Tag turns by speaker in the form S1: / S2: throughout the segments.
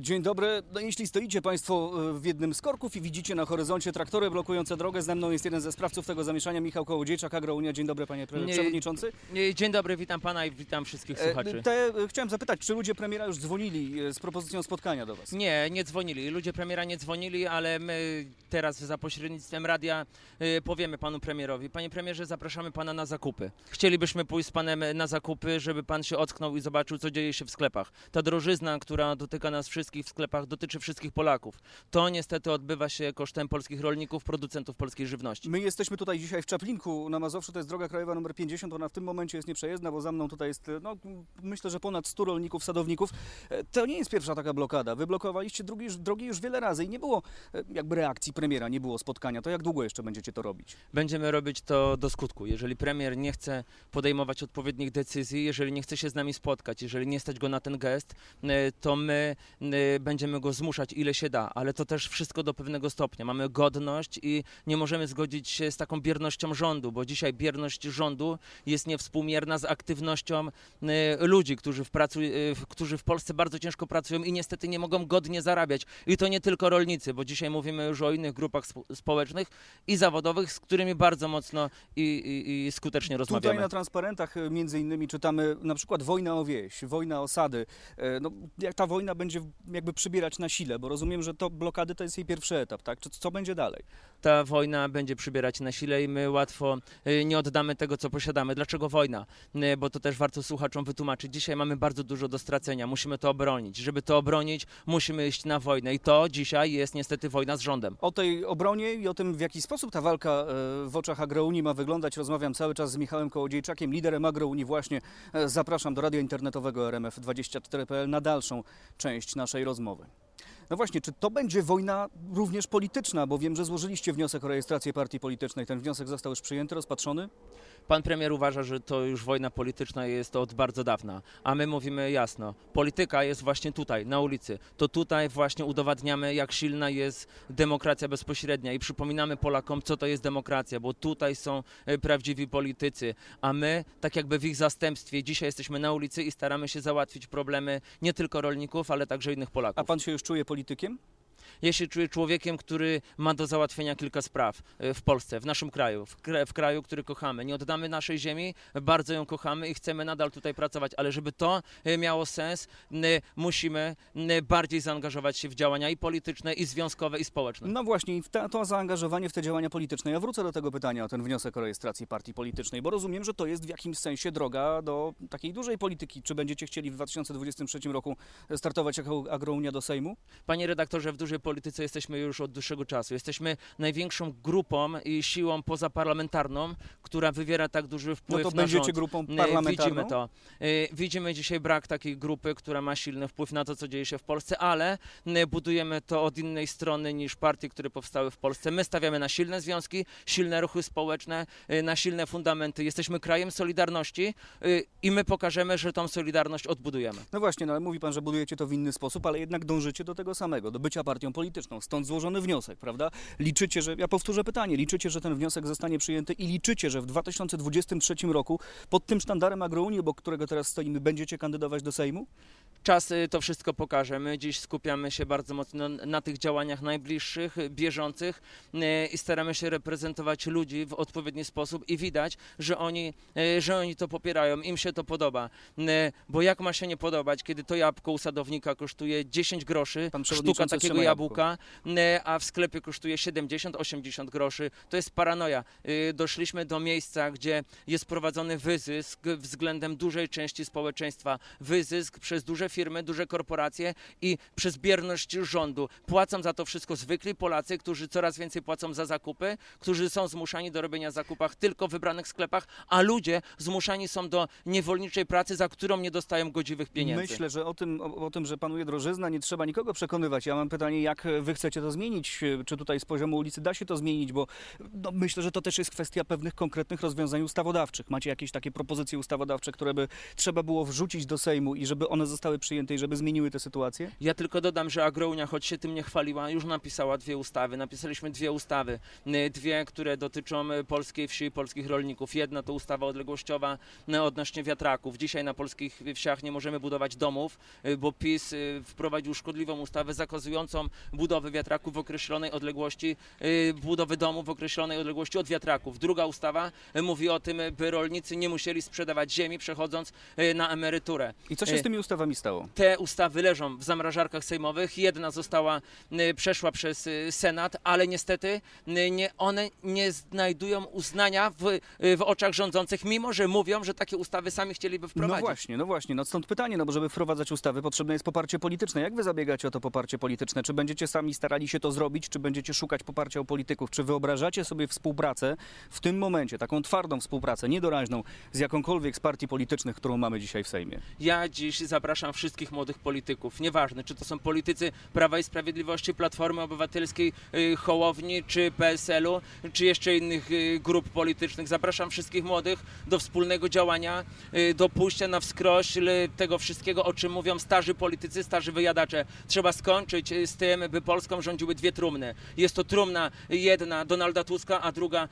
S1: Dzień dobry. No, jeśli stoicie Państwo e, w jednym z korków i widzicie na horyzoncie traktory blokujące drogę, ze mną jest jeden ze sprawców tego zamieszania, Michał Kołodziejczak, Agrounia. Dzień dobry Panie pre- Przewodniczący.
S2: Dzień dobry, witam pana i witam wszystkich
S1: E,
S2: słuchaczy.
S1: Te, e, chciałem zapytać, czy ludzie premiera już dzwonili z propozycją spotkania do Was?
S2: Nie, nie dzwonili. Ludzie premiera nie dzwonili, ale my teraz za pośrednictwem radia powiemy panu premierowi. Panie premierze, zapraszamy pana na zakupy. Chcielibyśmy pójść z panem na zakupy, żeby pan się ocknął i zobaczył, co dzieje się w sklepach. Ta drożyzna, która dotyka nas wszystkich w sklepach, dotyczy wszystkich Polaków. To niestety odbywa się kosztem polskich rolników, producentów polskiej żywności.
S1: My jesteśmy tutaj dzisiaj w Czaplinku na Mazowszu, to jest droga krajowa nr 50, ona w tym momencie jest nieprzejezdna, bo za mną tutaj jest, no myślę, że ponad 100 rolników, sadowników. E, To nie jest pierwsza taka blokada. Wy blokowaliście drogi, już- drogi już wiele razy i nie było e, jakby reakcji premiera, nie było spotkania. To jak długo jeszcze będziecie to robić?
S2: Będziemy robić to do skutku. Jeżeli premier nie chce podejmować odpowiednich decyzji, jeżeli nie chce się z nami spotkać, jeżeli nie stać go na ten gest, e, to my będziemy go zmuszać ile się da, ale to też wszystko do pewnego stopnia. Mamy godność i nie możemy zgodzić się z taką biernością rządu, bo dzisiaj bierność rządu jest niewspółmierna z aktywnością e, ludzi, którzy w, pracu, w- którzy w Polsce bardzo ciężko pracują i niestety nie mogą godnie zarabiać. I to nie tylko rolnicy, bo dzisiaj mówimy już o innych grupach spo- społecznych i zawodowych, z którymi bardzo mocno i, i, i skutecznie
S1: Tutaj
S2: rozmawiamy.
S1: na transparentach między innymi czytamy na przykład wojna o wieś, wojna o sady. No, jak ta wojna będzie jakby przybierać na sile, bo rozumiem, że to blokady to jest jej pierwszy etap, tak? Czy co będzie dalej?
S2: ta wojna będzie przybierać na sile i my łatwo y, nie oddamy tego, co posiadamy. Dlaczego wojna? Y, Bo to też warto słuchaczom wytłumaczyć. Dzisiaj mamy bardzo dużo do stracenia, musimy to obronić. Żeby to obronić, musimy iść na wojnę i to dzisiaj jest niestety wojna z rządem.
S1: O tej obronie i o tym, w jaki sposób ta walka e, w oczach Agrounii ma wyglądać, rozmawiam cały czas z Michałem Kołodziejczakiem, liderem Agrounii właśnie. E, Zapraszam do radia internetowego RMF24.pl na dalszą część naszej rozmowy. No właśnie, czy to będzie wojna również polityczna, bo wiem, że złożyliście wniosek o rejestrację partii politycznej. Ten wniosek został już przyjęty, rozpatrzony?
S2: Pan premier uważa, że to już wojna polityczna jest od bardzo dawna, a my mówimy jasno, polityka jest właśnie tutaj, na ulicy. To tutaj właśnie udowadniamy, jak silna jest demokracja bezpośrednia i przypominamy Polakom, co to jest demokracja, bo tutaj są e, prawdziwi politycy, a my, tak jakby w ich zastępstwie, dzisiaj jesteśmy na ulicy i staramy się załatwić problemy nie tylko rolników, ale także innych Polaków.
S1: A pan się już czuje politikiem?
S2: Ja się czuję człowiekiem, który ma do załatwienia kilka spraw e, w Polsce, w naszym kraju, w, w kraju, który kochamy. Nie oddamy naszej ziemi, bardzo ją kochamy i chcemy nadal tutaj pracować, ale żeby to e, miało sens, musimy bardziej zaangażować się w działania i polityczne, i związkowe, i społeczne.
S1: No właśnie, te, to zaangażowanie w te działania polityczne. Ja wrócę do tego pytania o ten wniosek o rejestracji partii politycznej, bo rozumiem, że to jest w jakimś sensie droga do takiej dużej polityki. Czy będziecie chcieli w 2023 roku startować jako Agrounia do Sejmu?
S2: Panie redaktorze, w dużej polityce jesteśmy już od dłuższego czasu. Jesteśmy największą grupą i siłą pozaparlamentarną, która wywiera tak duży
S1: No
S2: wpływ
S1: to
S2: na
S1: będziecie
S2: rząd.
S1: grupą
S2: Nie,
S1: parlamentarną?
S2: Widzimy to. Y, Widzimy dzisiaj brak takiej grupy, która ma silny wpływ na to, co dzieje się w Polsce, ale y, budujemy to od innej strony niż partie, które powstały w Polsce. My stawiamy na silne związki, silne ruchy społeczne, na silne fundamenty. Jesteśmy krajem solidarności i my pokażemy, że tą solidarność odbudujemy.
S1: No właśnie, no ale mówi pan, że budujecie to w inny sposób, ale jednak dążycie do tego samego, do bycia partią polityczną. Stąd złożony wniosek, prawda? Liczycie, że, ja powtórzę pytanie, liczycie, że ten wniosek zostanie przyjęty i liczycie, że w 2023 roku pod tym sztandarem Agrounii, obok którego teraz stoimy, będziecie kandydować do Sejmu?
S2: Czas to wszystko pokaże. My dziś skupiamy się bardzo mocno na tych działaniach najbliższych, bieżących y, i staramy się reprezentować ludzi w odpowiedni sposób i widać, że oni, y, że oni to popierają, im się to podoba. Y, Bo jak ma się nie podobać, kiedy to jabłko u sadownika kosztuje 10 groszy, sztuka takiego jabłka, a w sklepie kosztuje 70-80 groszy. To jest paranoja. Doszliśmy do miejsca, gdzie jest prowadzony wyzysk względem dużej części społeczeństwa. Wyzysk przez duże firmy, duże korporacje i przez bierność rządu. Płacą za to wszystko zwykli Polacy, którzy coraz więcej płacą za zakupy, którzy są zmuszani do robienia zakupach tylko w wybranych sklepach, a ludzie zmuszani są do niewolniczej pracy, za którą nie dostają godziwych pieniędzy.
S1: Myślę, że o tym, o, o tym, że panuje drożyzna, nie trzeba nikogo przekonywać. Ja mam pytanie, jak wy chcecie to zmienić? Czy tutaj z poziomu ulicy da się to zmienić? Bo no, myślę, że to też jest kwestia pewnych konkretnych rozwiązań ustawodawczych. Macie jakieś takie propozycje ustawodawcze, które by trzeba było wrzucić do Sejmu i żeby one zostały zostały przyjęte i żeby zmieniły tę sytuację?
S2: Ja tylko dodam, że Agrounia, choć się tym nie chwaliła, już napisała dwie ustawy. Napisaliśmy dwie ustawy. Y, Dwie, które dotyczą y, polskiej wsi i polskich rolników. Jedna to ustawa odległościowa y, odnośnie wiatraków. Dzisiaj na polskich wsiach nie możemy budować domów, bo PiS wprowadził szkodliwą ustawę zakazującą budowy wiatraków w określonej odległości, budowy domów w określonej odległości od wiatraków. Druga ustawa mówi o tym, by rolnicy nie musieli sprzedawać ziemi przechodząc na emeryturę.
S1: I co się z tymi ustawami stało?
S2: Te ustawy leżą w zamrażarkach sejmowych. Jedna została, y, przeszła przez y, Senat, ale niestety y, nie, one nie znajdują uznania w, w oczach rządzących, mimo że mówią, że takie ustawy sami chcieliby
S1: No
S2: wprowadzić.
S1: właśnie, no właśnie. No stąd pytanie, no bo żeby wprowadzać ustawy potrzebne jest poparcie polityczne. Jak wy zabiegacie o to poparcie polityczne? Czy będziecie sami starali się to zrobić, czy będziecie szukać poparcia u polityków? Czy wyobrażacie sobie współpracę w tym momencie, taką twardą współpracę, niedoraźną, z jakąkolwiek z partii politycznych, którą mamy dzisiaj w Sejmie?
S2: Ja dziś zapraszam wszystkich młodych polityków, nieważne czy to są politycy Prawa i Sprawiedliwości, Platformy Obywatelskiej, y, Hołowni czy PSL-u, czy jeszcze innych y, grup politycznych. Zapraszam wszystkich młodych do wspólnego działania, y, do pójścia na wskroś tego wszystkiego, o czym mówią starzy politycy, starzy wyjadacze. Trzeba skończyć z tym, by Polską rządziły dwie trumny. Jest to trumna jedna Donalda Tuska, a druga,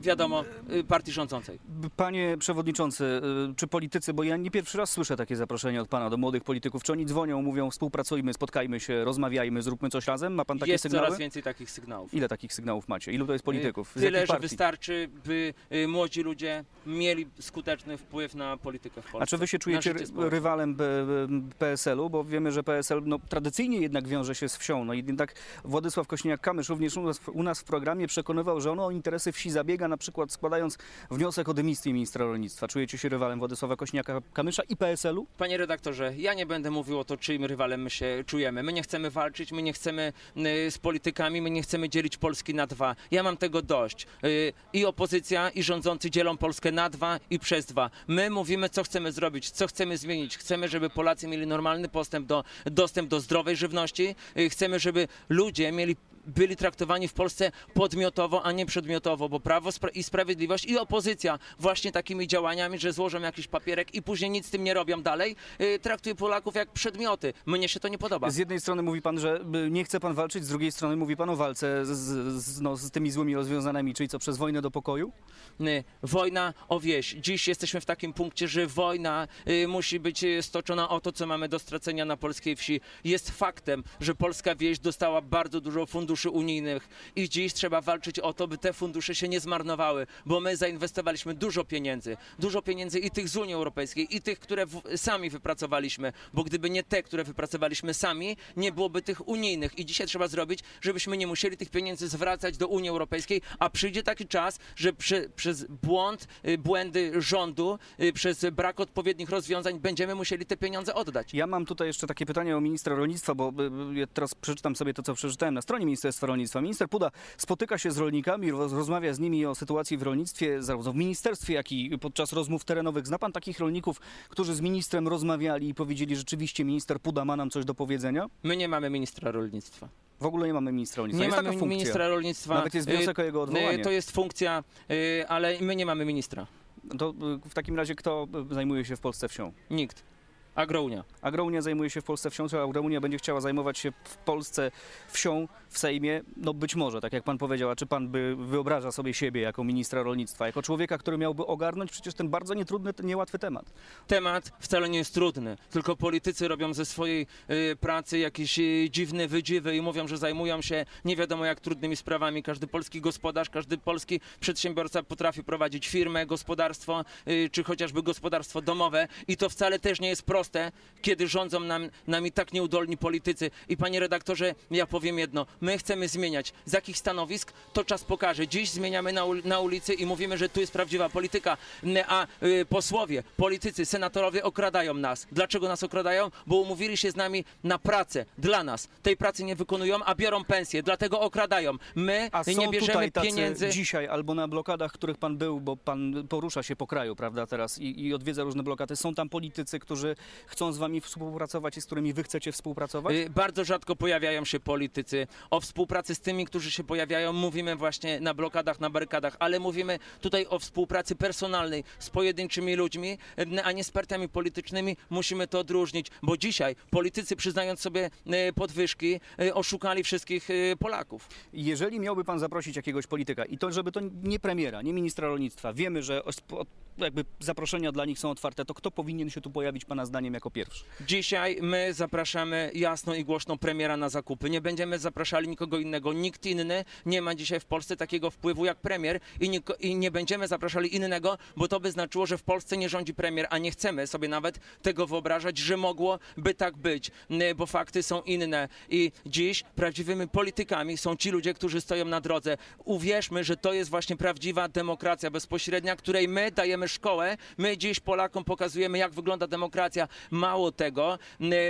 S2: wiadomo, partii rządzącej.
S1: Panie przewodniczący, czy politycy, bo ja nie pierwszy raz słyszę takie zaproszenie od pana do młodych polityków, czy oni dzwonią, mówią współpracujmy, spotkajmy się, rozmawiajmy, zróbmy coś razem? Ma pan takie
S2: Jest
S1: sygnały?
S2: coraz więcej takich sygnałów.
S1: Ile takich sygnałów macie? Ilu to jest polityków? Z
S2: Tyle,
S1: jakich
S2: że
S1: partii?
S2: wystarczy, by y, młodzi ludzie mieli skuteczny wpływ na politykę w Polsce.
S1: A czy wy się czujecie
S2: życie
S1: ry-
S2: społeczne.
S1: rywalem B- B- PSL-u? Bo wiemy, że PSL no, tradycyjnie jednak wiąże się z wsią. No i jednak Władysław Kośniak-Kamysz również u nas, u nas w programie przekonywał, że ono o interesy wsi zabiega, na przykład składając wniosek o dymisję ministra rolnictwa. Czujecie się rywalem Władysława Kośniaka-Kamysza i PSL-u?
S2: Panie redaktorze, ja nie będę mówił o to, czyim rywalem my się czujemy. My nie chcemy walczyć, my nie chcemy y, z politykami, my nie chcemy dzielić Polski na dwa. Ja mam tego dość. Y, I opozycja, i rządzący dzielą Polskę na dwa i przez dwa. My mówimy, co chcemy zrobić, co chcemy zmienić. Chcemy, żeby Polacy mieli normalny postęp do, dostęp do zdrowej żywności. Y, Chcemy, żeby ludzie mieli byli traktowani w Polsce podmiotowo, a nie przedmiotowo, bo Prawo i Sprawiedliwość i opozycja właśnie takimi działaniami, że złożą jakiś papierek i później nic z tym nie robią dalej, y, traktuje Polaków jak przedmioty. Mnie się to nie podoba.
S1: Z jednej strony mówi pan, że y, nie chce pan walczyć, z drugiej strony mówi pan o walce z, z, no, z tymi złymi rozwiązaniami, czyli co, przez wojnę do pokoju?
S2: Y, Wojna o wieś. Dziś jesteśmy w takim punkcie, że wojna musi być stoczona o to, co mamy do stracenia na polskiej wsi. Jest faktem, że polska wieś dostała bardzo dużo funduszy unijnych i dziś trzeba walczyć o to, by te fundusze się nie zmarnowały, bo my zainwestowaliśmy dużo pieniędzy. Dużo pieniędzy i tych z Unii Europejskiej, i tych, które sami wypracowaliśmy, bo gdyby nie te, które wypracowaliśmy sami, nie byłoby tych unijnych. I dzisiaj trzeba zrobić, żebyśmy nie musieli tych pieniędzy zwracać do Unii Europejskiej, a przyjdzie taki czas, że przy, przez błąd, y, błędy rządu, y, przez brak odpowiednich rozwiązań będziemy musieli te pieniądze oddać.
S1: Ja mam tutaj jeszcze takie pytanie o ministra rolnictwa, bo y, ja teraz przeczytam sobie to, co przeczytałem na stronie Ministerstwa Rolnictwa. Minister Puda spotyka się z rolnikami, roz, rozmawia z nimi o sytuacji w rolnictwie, zarówno w ministerstwie, jak i podczas rozmów terenowych. Zna pan takich rolników, którzy z ministrem rozmawiali i powiedzieli, że rzeczywiście minister Puda ma nam coś do powiedzenia?
S2: My nie mamy ministra rolnictwa.
S1: W ogóle nie mamy ministra rolnictwa.
S2: Nie
S1: jest
S2: mamy ministra rolnictwa.
S1: Nawet jest
S2: Y,
S1: wniosek o jego odwołanie.
S2: y, To jest funkcja, y, ale my nie mamy ministra.
S1: To y, w takim razie kto y, zajmuje się w Polsce wsią?
S2: Nikt. Agrounia.
S1: Agrounia zajmuje się w Polsce wsią, czy Agrounia będzie chciała zajmować się w Polsce wsią w Sejmie? No być może, tak jak pan powiedział, a czy pan by wyobraża sobie siebie jako ministra rolnictwa, jako człowieka, który miałby ogarnąć przecież ten bardzo nietrudny, niełatwy temat?
S2: Temat wcale nie jest trudny, tylko politycy robią ze swojej y, pracy jakieś y, dziwne wydziwy i mówią, że zajmują się nie wiadomo jak trudnymi sprawami. Każdy polski gospodarz, każdy polski przedsiębiorca potrafi prowadzić firmę, gospodarstwo, y, czy chociażby gospodarstwo domowe i to wcale też nie jest proste, kiedy rządzą nam, nami tak nieudolni politycy. I panie redaktorze, ja powiem jedno, my chcemy zmieniać. Z jakich stanowisk, to czas pokaże. Dziś zmieniamy na, na ulicy i mówimy, że tu jest prawdziwa polityka, a y, posłowie, politycy, senatorowie okradają nas. Dlaczego nas okradają? Bo umówili się z nami na pracę, dla nas. Tej pracy nie wykonują, a biorą pensję, dlatego okradają. My
S1: A
S2: nie bierzemy pieniędzy.
S1: dzisiaj albo na blokadach, których pan był, bo pan porusza się po kraju, prawda, teraz i, i odwiedza różne blokady. Są tam politycy, którzy chcą z wami współpracować i z którymi wy chcecie współpracować?
S2: Y, Bardzo rzadko pojawiają się politycy. O współpracy z tymi, którzy się pojawiają, mówimy właśnie na blokadach, na barykadach, ale mówimy tutaj o współpracy personalnej z pojedynczymi ludźmi, a nie z partiami politycznymi. Musimy to odróżnić, bo dzisiaj politycy, przyznając sobie y, podwyżki, y, oszukali wszystkich y, Polaków.
S1: Jeżeli miałby pan zaprosić jakiegoś polityka i to, żeby to nie premiera, nie ministra rolnictwa, wiemy, że os- jakby zaproszenia dla nich są otwarte, to kto powinien się tu pojawić pana zdaniem jako pierwszy?
S2: Dzisiaj my zapraszamy jasno i głośno premiera na zakupy. Nie będziemy zapraszali nikogo innego. Nikt inny nie ma dzisiaj w Polsce takiego wpływu jak premier i nie, i nie będziemy zapraszali innego, bo to by znaczyło, że w Polsce nie rządzi premier, a nie chcemy sobie nawet tego wyobrażać, że mogłoby tak być, bo fakty są inne. I dziś prawdziwymi politykami są ci ludzie, którzy stoją na drodze. Uwierzmy, że to jest właśnie prawdziwa demokracja bezpośrednia, której my dajemy szkołę. My dziś Polakom pokazujemy, jak wygląda demokracja. Mało tego,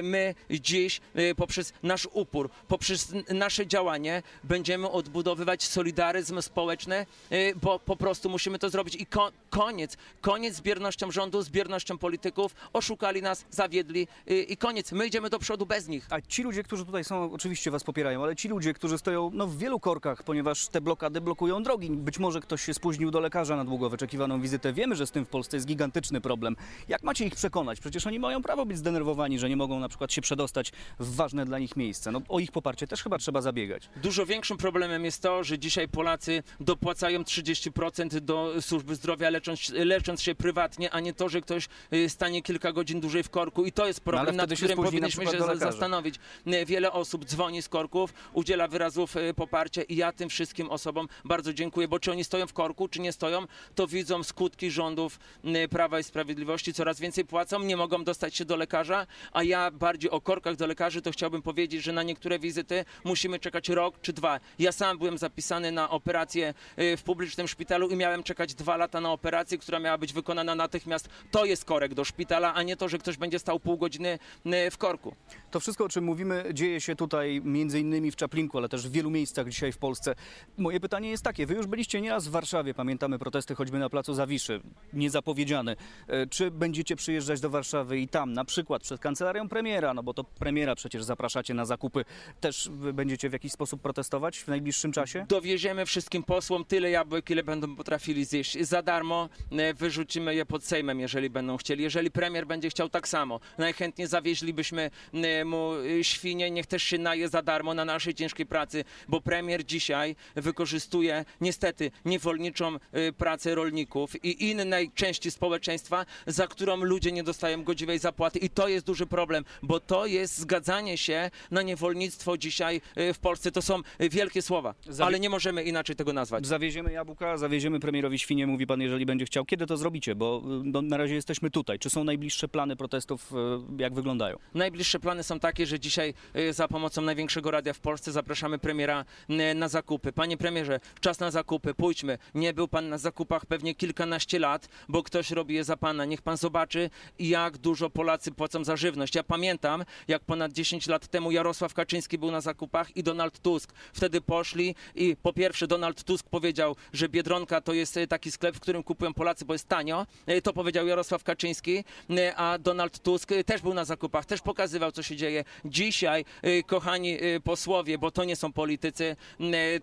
S2: my dziś y, poprzez nasz upór, poprzez nasze działanie będziemy odbudowywać solidaryzm społeczny, y, bo po prostu musimy to zrobić. I ko- koniec, koniec z biernością rządu, z biernością polityków. Oszukali nas, zawiedli y, i koniec. My idziemy do przodu bez nich.
S1: A ci ludzie, którzy tutaj są, oczywiście was popierają, ale ci ludzie, którzy stoją no, w wielu korkach, ponieważ te blokady blokują drogi. Być może ktoś się spóźnił do lekarza na długo wyczekiwaną wizytę. Wiemy, że z tym w Polsce jest gigantyczny problem. Jak macie ich przekonać? Przecież oni mają prawo być zdenerwowani, że nie mogą na przykład się przedostać w ważne dla nich miejsce. No, o ich poparcie też chyba trzeba zabiegać.
S2: Dużo większym problemem jest to, że dzisiaj Polacy dopłacają 30% do służby zdrowia, lecząc, lecząc się prywatnie, a nie to, że ktoś y, stanie kilka godzin dłużej w korku. I to jest
S1: No,
S2: problem, nad
S1: wtedy się
S2: którym
S1: na
S2: powinniśmy
S1: przykład
S2: się zastanowić. Y, Wiele osób dzwoni z korków, udziela wyrazów y, poparcia i ja tym wszystkim osobom bardzo dziękuję, bo czy oni stoją w korku, czy nie stoją, to widzą skutki rządów y, Prawa i Sprawiedliwości. Coraz więcej płacą, nie mogą dostać się do lekarza, a ja bardziej o korkach do lekarzy to chciałbym powiedzieć, że na niektóre wizyty musimy czekać rok czy dwa. Ja sam byłem zapisany na operację y, w publicznym szpitalu i miałem czekać dwa lata na operację, która miała być wykonana natychmiast. To jest korek do szpitala, a nie to, że ktoś będzie stał pół godziny y, w korku.
S1: To wszystko, o czym mówimy, dzieje się tutaj między innymi w Czaplinku, ale też w wielu miejscach dzisiaj w Polsce. Moje pytanie jest takie, wy już byliście nieraz w Warszawie, pamiętamy protesty choćby na Placu Zawiszy, niezapowiedziane. E, Czy będziecie przyjeżdżać do Warszawy i tam, na przykład przed kancelarią premiera, no bo to premiera przecież zapraszacie na zakupy, też będziecie w jakiś sposób protestować w najbliższym czasie?
S2: Dowieziemy wszystkim posłom tyle jabłek, ile będą potrafili zjeść. Za darmo e, wyrzucimy je pod Sejmem, jeżeli będą chcieli. Jeżeli premier będzie chciał tak samo, najchętniej zawieźlibyśmy e, mu świnie, niech też się naje za darmo na naszej ciężkiej pracy, bo premier dzisiaj wykorzystuje niestety niewolniczą pracę rolników i innej części społeczeństwa, za którą ludzie nie dostają godziwej zapłaty. I to jest duży problem, bo to jest zgadzanie się na niewolnictwo dzisiaj e, w Polsce. To są e, wielkie słowa,
S1: Zawie-
S2: ale nie możemy inaczej tego nazwać.
S1: Zawieziemy jabłka, zawieziemy premierowi świnie, mówi pan, jeżeli będzie chciał. Kiedy to zrobicie? Bo y, no, na razie jesteśmy tutaj. Czy są najbliższe plany protestów, y, jak wyglądają?
S2: Najbliższe plany są takie, że dzisiaj y, za pomocą największego radia w Polsce zapraszamy premiera y, na zakupy. Panie premierze, czas na zakupy, pójdźmy. Nie był pan na zakupach pewnie kilkanaście lat, bo ktoś robi je za pana. Niech pan zobaczy, jak dużo Polacy płacą za żywność. Ja pamiętam, jak ponad 10 lat temu Jarosław Kaczyński był na zakupach i Donald Tusk. Wtedy poszli i po pierwsze Donald Tusk powiedział, że Biedronka to jest y, taki sklep, w którym kupują Polacy, bo jest tanio. Y, To powiedział Jarosław Kaczyński, y, a Donald Tusk też był na zakupach, też pokazywał, co się dzieje. Dzisiaj, kochani posłowie, bo to nie są politycy,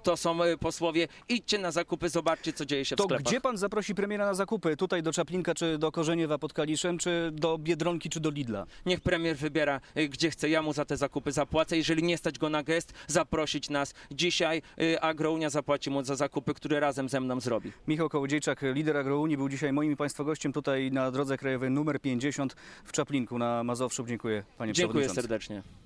S2: to są posłowie, idźcie na zakupy, zobaczcie, co dzieje się w
S1: To
S2: sklepach.
S1: gdzie pan zaprosi premiera na zakupy? Tutaj do Czaplinka, czy do Korzeniewa pod Kaliszem, czy do Biedronki, czy do Lidla?
S2: Niech premier wybiera, y, gdzie chce. Ja mu za te zakupy zapłacę. Jeżeli nie stać go na gest, zaprosić nas. Dzisiaj y, Agrounia zapłaci mu za zakupy, które razem ze mną zrobi.
S1: Michał Kołodziejczak, lider Agrounii, był dzisiaj moim i państwa gościem tutaj na drodze krajowej numer 50 w Czaplinku na Mazowszu. Dziękuję, panie
S2: Dziękuję
S1: przewodniczący.
S2: serdecznie.